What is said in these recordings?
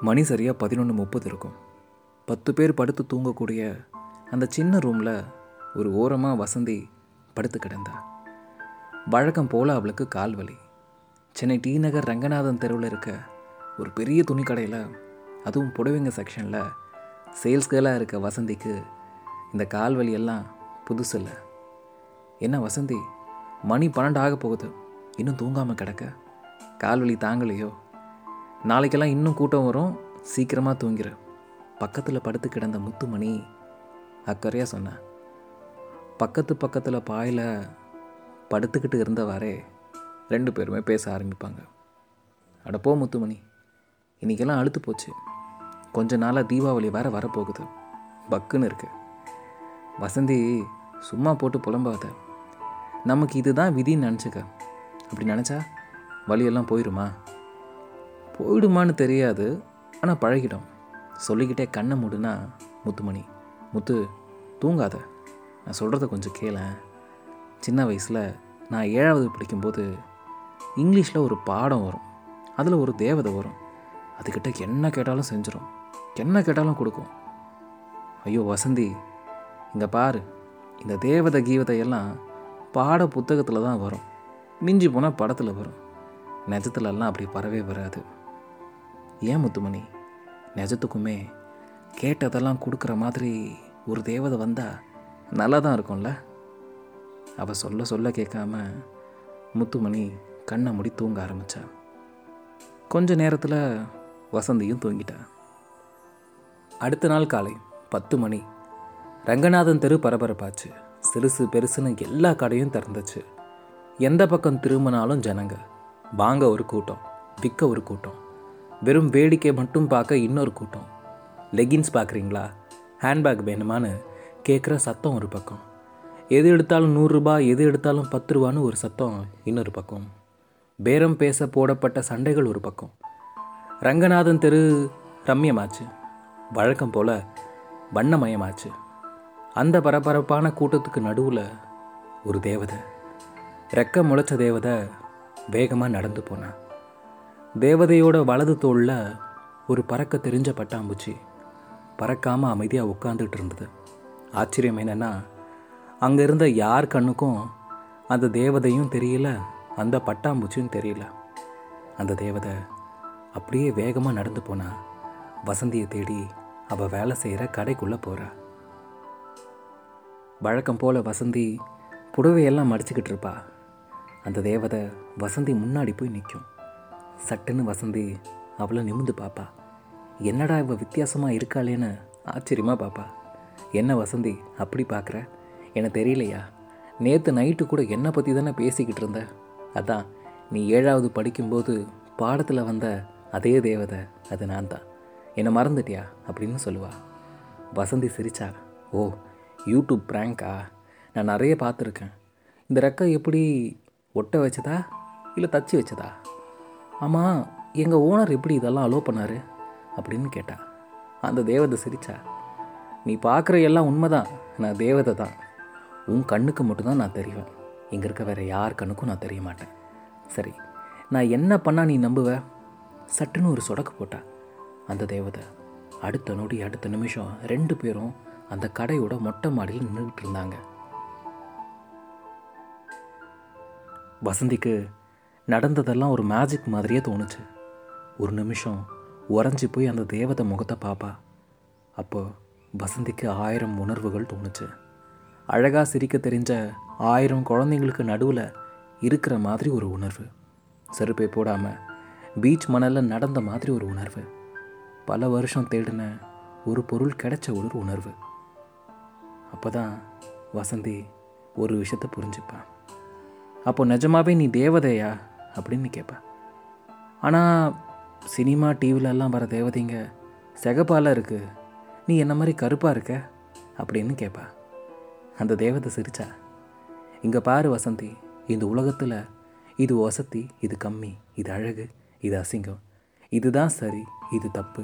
மணி சரியாக பதினொன்று முப்பது இருக்கும். பத்து பேர் படுத்து தூங்கக்கூடிய அந்த சின்ன ரூமில் ஒரு ஓரமாக வசந்தி படுத்து கிடந்தா. வழக்கம் போல் அவளுக்கு கால் வலி. சென்னை டி நகர் ரங்கநாதன் தெருவில் இருக்க ஒரு பெரிய துணிக்கடையில் அதுவும் புடவைங்க செக்ஷனில் சேல்ஸ் கேர்லாக இருக்க வசந்திக்கு இந்த கால் வலியெல்லாம் புதுசு இல்லை. என்ன வசந்தி மணி பன்னெண்டு ஆக போகுது. இன்னும் தூங்காமல் கிடக்க. கால் வலி தாங்கலையோ? நாளைக்கெல்லாம் இன்னும் கூட்டம் வரும். சீக்கிரமாக தூங்கிற பக்கத்தில் படுத்து கிடந்த முத்துமணி அக்கறையாக சொன்னேன் பக்கத்து பக்கத்தில் பாயில் படுத்துக்கிட்டு இருந்தவாறே ரெண்டு பேருமே பேச ஆரம்பிப்பாங்க. அடப்போ முத்துமணி இன்றைக்கெல்லாம் அழுத்து போச்சு. கொஞ்ச நாளாக தீபாவளி வேறு வரப்போகுது. பக்குன்னு இருக்கு. வசந்தி சும்மா போட்டு புலம்பாத. நமக்கு இதுதான் விதின்னு நினச்சிக்க. அப்படி நினச்சா வழியெல்லாம் போயிடுமா போயிடுமான்னு தெரியாது. ஆனால் பழகிடும். சொல்லிக்கிட்டே கண்ணை மூடுனா முத்துமணி முத்து தூங்காத. நான் சொல்கிறத கொஞ்சம் கேளேன் சின்ன வயசில் நான் ஏழாவது படிக்கும்போது இங்கிலீஷில் ஒரு பாடம் வரும். அதில் ஒரு தேவதை வரும். அதுக்கிட்ட என்ன கேட்டாலும் செஞ்சிடும் என்ன கேட்டாலும் கொடுக்கும். ஐயோ வசந்தி இங்கே பாரு. இந்த தேவதை கீவதை எல்லாம் பாட புத்தகத்தில் தான் வரும். மிஞ்சி போனால் படத்தில் வரும். நிஜத்துலலாம் அப்படி வரவே வராது. ஏன் முத்துமணி? நிஜத்துக்குமே கேட்டதெல்லாம் கொடுக்குற மாதிரி ஒரு தேவதை வந்தால் நல்லா தான் இருக்கும்ல? அவள் சொல்ல சொல்ல கேட்காம முத்துமணி கண்ணை மூடி தூங்க ஆரம்பித்தா கொஞ்ச நேரத்தில் வசந்தியும் தூங்கிட்டா. அடுத்த நாள் காலை பத்து மணி. ரங்கநாதன் தெரு பரபரப்பாச்சு. சிறுசு பெருசுன்னு எல்லா கடையும் திறந்துச்சு. எந்த பக்கம் திரும்பினாலும் ஜனங்க. வாங்க ஒரு கூட்டம் விற்க ஒரு கூட்டம். வெறும் வேடிக்கை மட்டும் பார்க்க இன்னொரு கூட்டம். லெகின்ஸ் பார்க்குறீங்களா? ஹேண்ட்பேக் வேணுமான்னு கேட்குற சத்தம் ஒரு பக்கம். எது எடுத்தாலும் நூறுரூபா எது எடுத்தாலும் பத்து ரூபான்னு ஒரு சத்தம் இன்னொரு பக்கம். பேரம் பேச போடப்பட்ட சண்டைகள் ஒரு பக்கம். ரங்கநாதன் தெரு ரம்யமாச்சு. வழக்கம் போல் வண்ணமயமாச்சு. அந்த பரபரப்பான கூட்டத்துக்கு நடுவில் ஒரு தேவதை. ரெக்க முளைச்ச தேவதை வேகமாக நடந்து போனான் தேவதையோட வலது தோளில் ஒரு பறக்க தெரிஞ்ச பட்டாம்பூச்சி. பறக்காமல் அமைதியாக உட்காந்துட்டு இருந்தது. ஆச்சரியம் என்னென்னா அங்கே இருந்த யார் கண்ணுக்கும் அந்த தேவதையும் தெரியல அந்த பட்டாம்பூச்சியும் தெரியல. அந்த தேவதை அப்படியே வேகமாக நடந்து போனா வசந்தியை தேடி அவள் வேலை செய்கிற கடைக்குள்ளே போகிறா வழக்கம் போல் வசந்தி புடவையெல்லாம் மடிச்சுக்கிட்டு இருப்பா. அந்த தேவதை வசந்தி முன்னாடி போய் நிற்கும் சட்டுன்னு வசந்தி அவளை நிமிந்து பாப்பா. என்னடா இவ வித்தியாசமாக இருக்காளேன்னு ஆச்சரியமாக பாப்பா. என்ன வசந்தி அப்படி பார்க்குற எனக்கு தெரியலையா? நேற்று நைட்டு கூட என்னை பற்றி தானே பேசிக்கிட்டு இருந்த? அதான் நீ ஏழாவது படிக்கும்போது பாடத்தில் வந்த அதே தேவதை அது நான் தான். என்னை மறந்துட்டியா? அப்படின்னு சொல்லுவா. வசந்தி சிரிச்சா. ஓ யூடியூப் ப்ராங்க்கா நான் நிறைய பார்த்துருக்கேன். இந்த ரெக்கை எப்படி ஒட்ட வச்சதா? இல்லை தச்சு வச்சதா? ஆமாம் எங்கள் ஓனர் எப்படி இதெல்லாம் அலோவ் பண்ணாரு அப்படின்னு கேட்டா அந்த தேவதை சிரிச்சா நீ பார்க்குற எல்லாம் உண்மைதான் நான் தேவதை தான். உன் கண்ணுக்கு மட்டும்தான் நான் தெரிவேன் இங்கே இருக்க வேற யார் கண்ணுக்கும் நான் தெரிய மாட்டேன். சரி நான் என்ன பண்ணால் நீ நம்புவ? சட்டுன்னு ஒரு சொடக்கு போட்டா அந்த தேவதை அடுத்த நொடி அடுத்த நிமிஷம் ரெண்டு பேரும் அந்த கடையோட மொட்டை மாடியில் நின்றுட்டு இருந்தாங்க. வசந்திக்கு நடந்ததெல்லாம் ஒரு மேஜிக் மாதிரியே தோணுச்சு. ஒரு நிமிஷம் உறைஞ்சி போய் அந்த தேவதை முகத்தை பார்ப்பா அப்போ வசந்திக்கு ஆயிரம் உணர்வுகள் தோணுச்சு. அழகாக சிரிக்க தெரிஞ்ச ஆயிரம் குழந்தைங்களுக்கு நடுவில் இருக்கிற மாதிரி ஒரு உணர்வு. செருப்பை போடாமல் பீச் மணலில் நடந்த மாதிரி ஒரு உணர்வு. பல வருஷம் தேடின ஒரு பொருள் கிடைச்ச ஒரு உணர்வு. அப்போ தான் வசந்தி ஒரு விஷயத்தை புரிஞ்சுப்பான் அப்போ நிஜமாவே நீ தேவதையா? அப்படின்னு கேட்பேன் ஆனால் சினிமா டிவிலெல்லாம் வர தேவதைங்க சிகப்பால இருக்குது நீ என்ன மாதிரி கருப்பாக இருக்க? அப்படின்னு கேட்பா அந்த தேவதை சிரிச்சா. இங்கே பாரு வசந்தி இந்த உலகத்தில் இது வசதி இது கம்மி இது அழகு இது அசிங்கம். இதுதான் சரி இது தப்பு.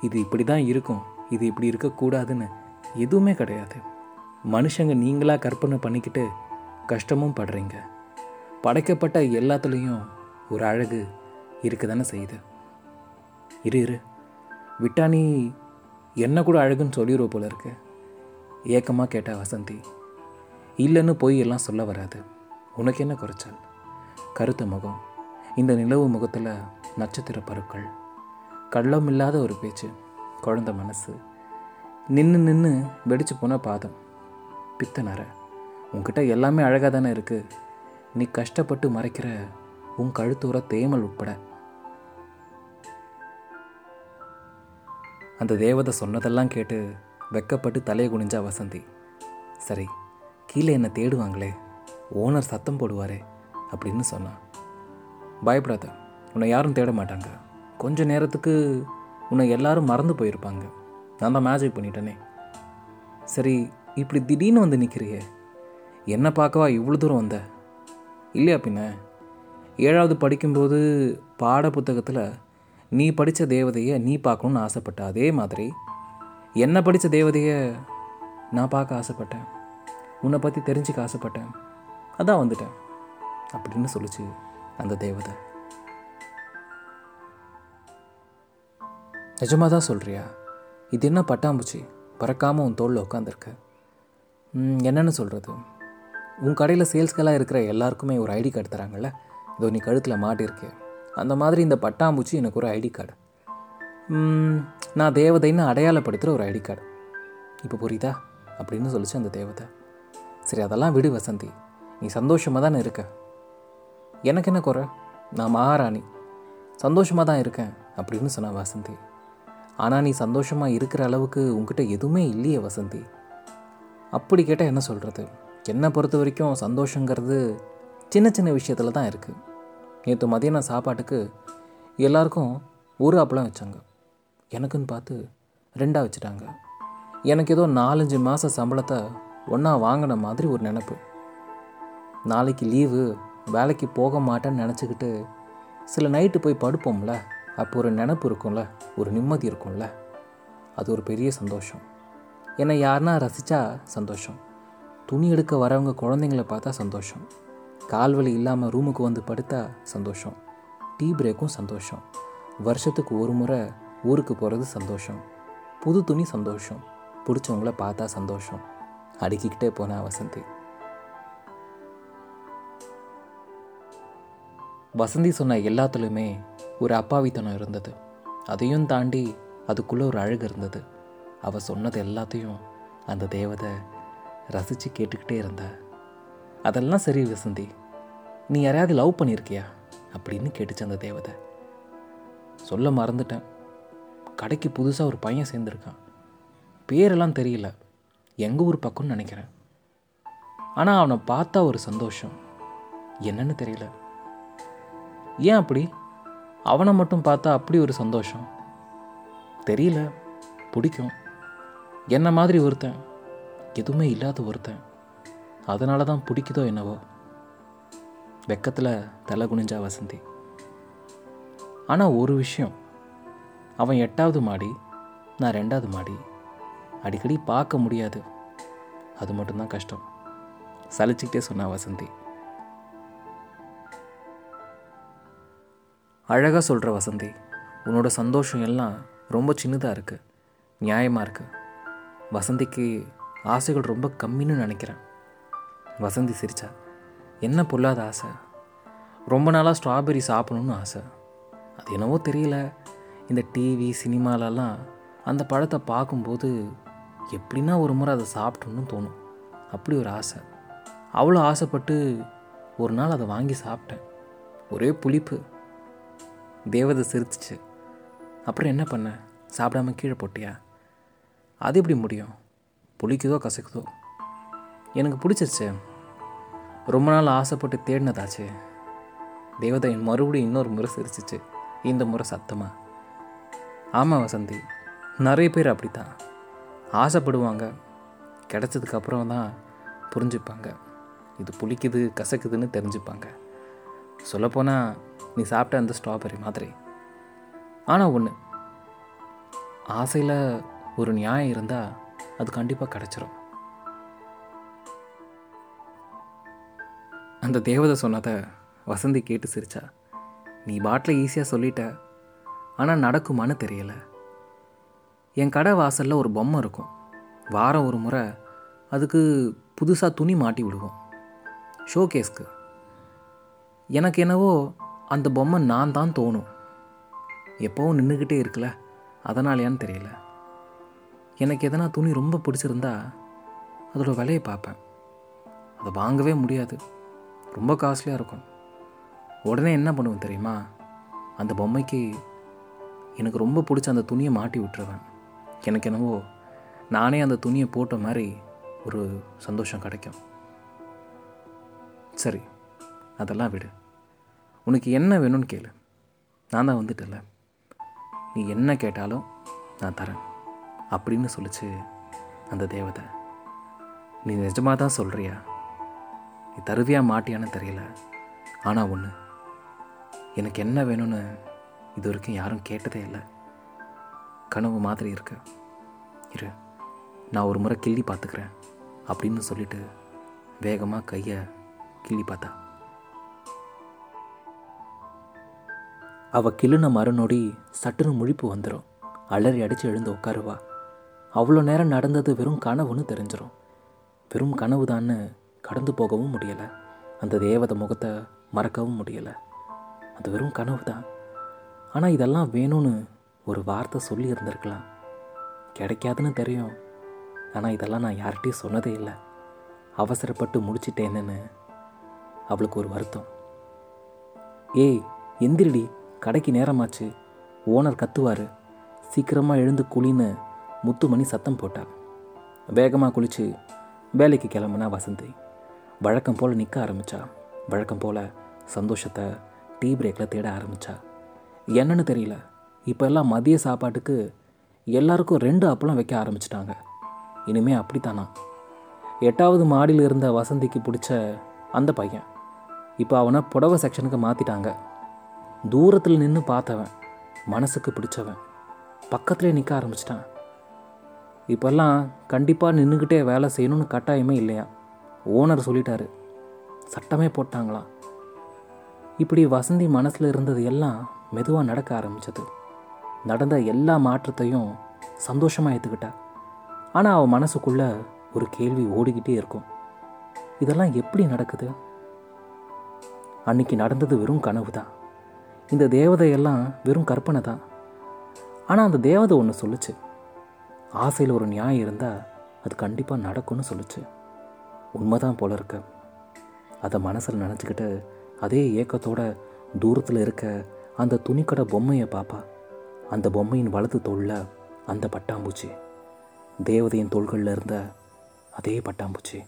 இது இப்படி தான் இருக்கும் இது இப்படி இருக்கக்கூடாதுன்னு எதுவுமே கிடையாது. மனுஷங்க நீங்களாக கற்பனை பண்ணிக்கிட்டு கஷ்டமும் படுறீங்க. படைக்கப்பட்ட எல்லாத்துலேயும் ஒரு அழகு இருக்க தானே செய்யுது? இரு இரு. விட்டா நீ என்ன கூட அழகுன்னு சொல்லிடுவ போல இருக்கு. ஏக்கமாக கேட்டா வசந்தி. இல்லைன்னு பொய் எல்லாம் சொல்ல வராது. உனக்கு என்ன குறைச்சல்? கருத்த முகம். இந்த நிலவு முகத்தில் நட்சத்திர பருக்கள். கள்ளம் இல்லாத ஒரு பேச்சு. குழந்த மனசு. நின்று நின்று வெடிச்சு போன பாதம். பித்த நர. உங்ககிட்ட எல்லாமே அழகாக தானே இருக்குது நீ கஷ்டப்பட்டு மறைக்கிற உன் கழுத்தூர தேமல் உட்பட. அந்த தேவதை சொன்னதெல்லாம் கேட்டு வெக்கப்பட்டு தலையை குனிஞ்சா வசந்தி. சரி கீழே என்னை தேடுவாங்களே ஓனர் சத்தம் போடுவாரே அப்படின்னு சொன்னான் பயப்படாத உன்னை யாரும் தேட மாட்டாங்க. கொஞ்ச நேரத்துக்கு உன்னை எல்லாரும் மறந்து போயிருப்பாங்க. நான் தான் மேஜிக் பண்ணிட்டேனே. சரி இப்படி திடீர்னு வந்து நிற்கிறியே என்ன பார்க்கவா இவ்வளோ தூரம் வந்த? இல்லையா பின்ன? ஏழாவது படிக்கும்போது பாட புத்தகத்தில் நீ படித்த தேவதையை நீ பார்க்கணுன்னு ஆசைப்பட்ட அதே மாதிரி என்னை படித்த தேவதையை நான் பார்க்க ஆசைப்பட்டேன் உன்னை பற்றி தெரிஞ்சுக்க ஆசைப்பட்டேன் அதான் வந்துட்டேன் அப்படின்னு சொல்லிச்சு அந்த தேவதை. நிஜமாக தான் சொல்கிறியா இது என்ன பட்டாம்பூச்சி? பறக்காமல் உன் தோளில் உட்காந்துருக்க என்னென்னு சொல்கிறது உன் கடையில் சேல்ஸ்கெல்லாம் இருக்கிற எல்லாருக்குமே ஒரு ஐடி கார்டு தராங்கல்ல? இதோ நீ கழுத்தில் மாட்டிருக்கே அந்த மாதிரி இந்த பட்டாம்பூச்சி எனக்கு ஒரு ஐடி கார்டு. நான் தேவதைன்னு அடையாளப்படுத்துகிற ஒரு ஐடி கார்டு. இப்போ புரியுதா? அப்படின்னு சொல்லிச்சு அந்த தேவதை. சரி அதெல்லாம் விடு வசந்தி. நீ சந்தோஷமாக தானே இருக்க? எனக்கு என்ன குறை? நான் மகாராணி. சந்தோஷமாக தான் இருக்கேன் அப்படின்னு சொன்னா வசந்தி. ஆனால் நீ சந்தோஷமாக இருக்கிற அளவுக்கு உங்ககிட்ட எதுவுமே இல்லையே வசந்தி. அப்படி கேட்டால் என்ன சொல்கிறது என்னை பொறுத்த வரைக்கும் சந்தோஷங்கிறது சின்ன சின்ன விஷயத்தில் தான் இருக்குது நேற்று மதியானம் சாப்பாட்டுக்கு எல்லாருக்கும் ஒரு அப்பளம் வச்சாங்க. எனக்குன்னு பார்த்து ரெண்டாக வச்சுட்டாங்க. எனக்கு ஏதோ நாலஞ்சு மாத சம்பளத்தை ஒன்றா வாங்கின மாதிரி ஒரு நினப்பு. நாளைக்கு லீவு வேலைக்கு போக மாட்டேன்னு நினச்சிக்கிட்டு சில நைட்டு போய் படுப்போம்ல அப்போ ஒரு நினப்பு இருக்கும்ல ஒரு நிம்மதி இருக்கும்ல. அது ஒரு பெரிய சந்தோஷம். என்னை யாருன்னா ரசித்தா சந்தோஷம். துணி எடுக்க வரவங்க குழந்தைங்கள பார்த்தா சந்தோஷம். கால்வலி இல்லாமல் ரூமுக்கு வந்து படுத்தா சந்தோஷம். டீ பிரேக்கும் சந்தோஷம். வருஷத்துக்கு ஒரு முறை ஊருக்கு போகிறது சந்தோஷம். புது துணி சந்தோஷம். பிடிச்சவங்கள பார்த்தா சந்தோஷம். அடுக்கிக்கிட்டே போனா வசந்தி. வசந்தி சொன்ன எல்லாத்துலேயுமே ஒரு அப்பாவித்தனம் இருந்தது. அதையும் தாண்டி அதுக்குள்ளே ஒரு அழகு இருந்தது. அவள் சொன்னது எல்லாத்தையும் அந்த தேவதை ரசித்து கேட்டுக்கிட்டே இருந்தா. அதெல்லாம் சரி வசந்தி நீ யாரையாவது லவ் பண்ணியிருக்கியா? அப்படின்னு கேட்டுச்சு அந்த தேவதை. சொல்ல மறந்துட்டேன். கடைக்கு புதுசாக ஒரு பையன் சேர்ந்துருக்கான். பேரெல்லாம் தெரியல. எங்கள் ஊர் பக்கம்னு நினைக்கிறேன். ஆனால் அவனை பார்த்தா ஒரு சந்தோஷம். என்னன்னு தெரியல. ஏன் அப்படி? அவனை மட்டும் பார்த்தா அப்படி ஒரு சந்தோஷம். தெரியல. பிடிக்கும். என்ன மாதிரி ஒருத்தன். எதுவுமே இல்லாத ஒருத்தன். அதனால தான் பிடிக்குதோ என்னவோ. வெக்கத்தில் தலை குனிஞ்சா வசந்தி. ஆனால் ஒரு விஷயம். அவன் எட்டாவது மாடி நான் ரெண்டாவது மாடி. அடிக்கடி பார்க்க முடியாது. அது மட்டும்தான் கஷ்டம். சலிச்சுக்கிட்டே சொன்னா வசந்தி. அழகாக சொல்கிற வசந்தி உன்னோட சந்தோஷம் எல்லாம் ரொம்ப சின்னதாக இருக்குது நியாயமாக இருக்குது வசந்திக்கு ஆசைகள் ரொம்ப கம்மின்னு நினைக்கிறேன். வசந்தி சிரிச்சா. என்ன பொல்லாத ஆசை? ரொம்ப நாளாக ஸ்ட்ராபெரி சாப்பிடணும்னு ஆசை. அது என்னவோ தெரியல. இந்த டிவி சினிமாலெல்லாம் அந்த பழத்தை பார்க்கும்போது எப்படின்னா ஒரு முறை அதை சாப்பிட்டணும்னு தோணும். அப்படி ஒரு ஆசை. அவ்வளோ ஆசைப்பட்டு ஒரு நாள் அதை வாங்கி சாப்பிட்டேன். ஒரே புளிப்பு. தேவதை சிரிச்சிச்சு. அப்புறம் என்ன பண்ண? சாப்பிடாம கீழே போட்டியா? அது எப்படி முடியும்? புளிக்குதோ கசக்குதோ? எனக்கு பிடிச்சிருச்சு. ரொம்ப நாள் ஆசைப்பட்டு தேடினதாச்சு. தேவதை மறுபடியும் இன்னொரு முறை சிரிச்சிச்சு. இந்த முறை சத்தமாக ஆமாம் வசந்தி நிறைய பேர் அப்படித்தான். ஆசைப்படுவாங்க. கிடச்சதுக்கப்புறம் தான் புரிஞ்சுப்பாங்க. இது புளிக்குது கசக்குதுன்னு தெரிஞ்சுப்பாங்க. சொல்லப்போனால் நீ சாப்பிட்ட அந்த ஸ்ட்ராபெரி மாதிரி. ஆனால் ஒன்று ஆசையில் ஒரு நியாயம் இருந்தால் அது கண்டிப்பாக கிடச்சிரும். அந்த தேவதை சொன்னதை வசந்தி கேட்டு சிரிச்சா. நீ பாட்டில் ஈஸியாக சொல்லிட்ட. ஆனால் நடக்குமான்னு தெரியல. என் கடை வாசலில் ஒரு பொம்மை இருக்கும். வாரம் ஒரு முறை அதுக்கு புதுசாக துணி மாட்டி விடுவோம். ஷோகேஸ்க்கு. எனக்கு என்னவோ அந்த பொம்மை நான் தான் தோணும். எப்போவும் நின்றுக்கிட்டே இருக்கல அதனாலையான்னு தெரியல. எனக்கு எதனா துணி ரொம்ப பிடிச்சிருந்தா அதோட விலையை பார்ப்பேன். அதை வாங்கவே முடியாது. ரொம்ப காஸ்ட்லியாக இருக்கும். உடனே என்ன பண்ணுவேன் தெரியுமா? அந்த பொம்மைக்கு எனக்கு ரொம்ப பிடிச்ச அந்த துணியை மாட்டி விட்டுருவேன். எனக்கு என்னவோ நானே அந்த துணியை போட்ட மாதிரி ஒரு சந்தோஷம் கிடைக்கும். சரி அதெல்லாம் விடு. உனக்கு என்ன வேணும்னு கேளு. நான் தான் வந்துட்டல நீ என்ன கேட்டாலும் நான் தரேன். அப்படின்னு சொல்லிச்சு அந்த தேவதை. நீ நிஜமாக தான் சொல்கிறியா நீ தருவியா மாட்டியான்னு தெரியல. ஆனால் ஒன்று எனக்கு என்ன வேணும்னு இது வரைக்கும் யாரும் கேட்டதே இல்லை. கனவு மாதிரி இருக்கு. இரு நான் ஒரு முறை கிள்ளி பார்த்துக்கிறேன் அப்படின்னு சொல்லிட்டு வேகமாக கையை கிள்ளி பார்த்தா. அவள் கிள்ளுன மறுநொடி சட்டுன்னு முழிப்பு வந்துடும் அலறி அடித்து எழுந்து உட்காருவா. அவ்வளோ நேரம் நடந்தது வெறும் கனவுன்னு தெரிஞ்சிடும் வெறும் கனவு தான்னு கடந்து போகவும் முடியலை. அந்த தேவதை முகத்தை மறக்கவும் முடியலை. அது வெறும் கனவு தான் ஆனால் இதெல்லாம் வேணும்னு ஒரு வார்த்தை சொல்லி இருந்திருக்கலாம். கிடைக்காதுன்னு தெரியும். ஆனால் இதெல்லாம் நான் யார்கிட்டையும் சொன்னதே இல்லை. அவசரப்பட்டு முடிச்சிட்டேன்னு அவளுக்கு ஒரு வருத்தம். ஏய் எந்திரிடி. கடைக்கு நேரமாச்சு. ஓனர் கத்துவார். சீக்கிரமாக எழுந்து குளின்னு முத்துமணி சத்தம் போட்டா வேகமாக குளித்து வேலைக்கு கிளம்புனா வசந்தி. வழக்கம் போல் நிற்க ஆரம்பித்தா வழக்கம் போல் சந்தோஷத்தை டீ பிரேக்கில் தேட ஆரம்பிச்சா. என்னன்னு தெரியல. இப்போ எல்லாம் மதிய சாப்பாட்டுக்கு எல்லாருக்கும் ரெண்டு அப்பளம் வைக்க ஆரம்பிச்சிட்டாங்க. இனிமே அப்படித்தானா? எட்டாவது மாடியில் இருந்த வசந்திக்கு பிடிச்ச அந்த பையன். இப்போ அவனை புடவை செக்ஷனுக்கு மாற்றிட்டாங்க தூரத்தில் நின்று பார்த்தவன். மனசுக்கு பிடிச்சவன். பக்கத்துலேயே நிற்க ஆரம்பிச்சிட்டான். இப்போல்லாம் கண்டிப்பாக நின்றுக்கிட்டே வேலை செய்யணும்னு கட்டாயமே இல்லையா? ஓனர் சொல்லிட்டாரு. சட்டமே போட்டாங்களாம் இப்படி வசந்தி மனசில் இருந்தது எல்லாம் மெதுவாக நடக்க ஆரம்பிச்சது. நடந்த எல்லா மாற்றத்தையும் சந்தோஷமாக ஏற்றுக்கிட்டா ஆனால் அவள் மனசுக்குள்ளே ஒரு கேள்வி ஓடிக்கிட்டே இருக்கும். இதெல்லாம் எப்படி நடக்குது? அன்னைக்கு நடந்தது வெறும் கனவு தான் இந்த தேவதையெல்லாம் வெறும் கற்பனை தான் ஆனால் அந்த தேவதை ஒன்று சொல்லுச்சு. ஆசையில் ஒரு நியாயம் இருந்தால் அது கண்டிப்பாக நடக்கும்னு சொல்லுச்சு. உண்மைதான் போல இருக்க. அதை மனசில் நினச்சிக்கிட்டு அதே ஏக்கத்தோட தூரத்தில் இருக்க அந்த துணிக்கடை பொம்மையை பார்ப்பா அந்த பொம்மையின் வலது தோளில் அந்த பட்டாம்பூச்சி. தேவதையின் தோள்களில் இருந்த அதே பட்டாம்பூச்சி.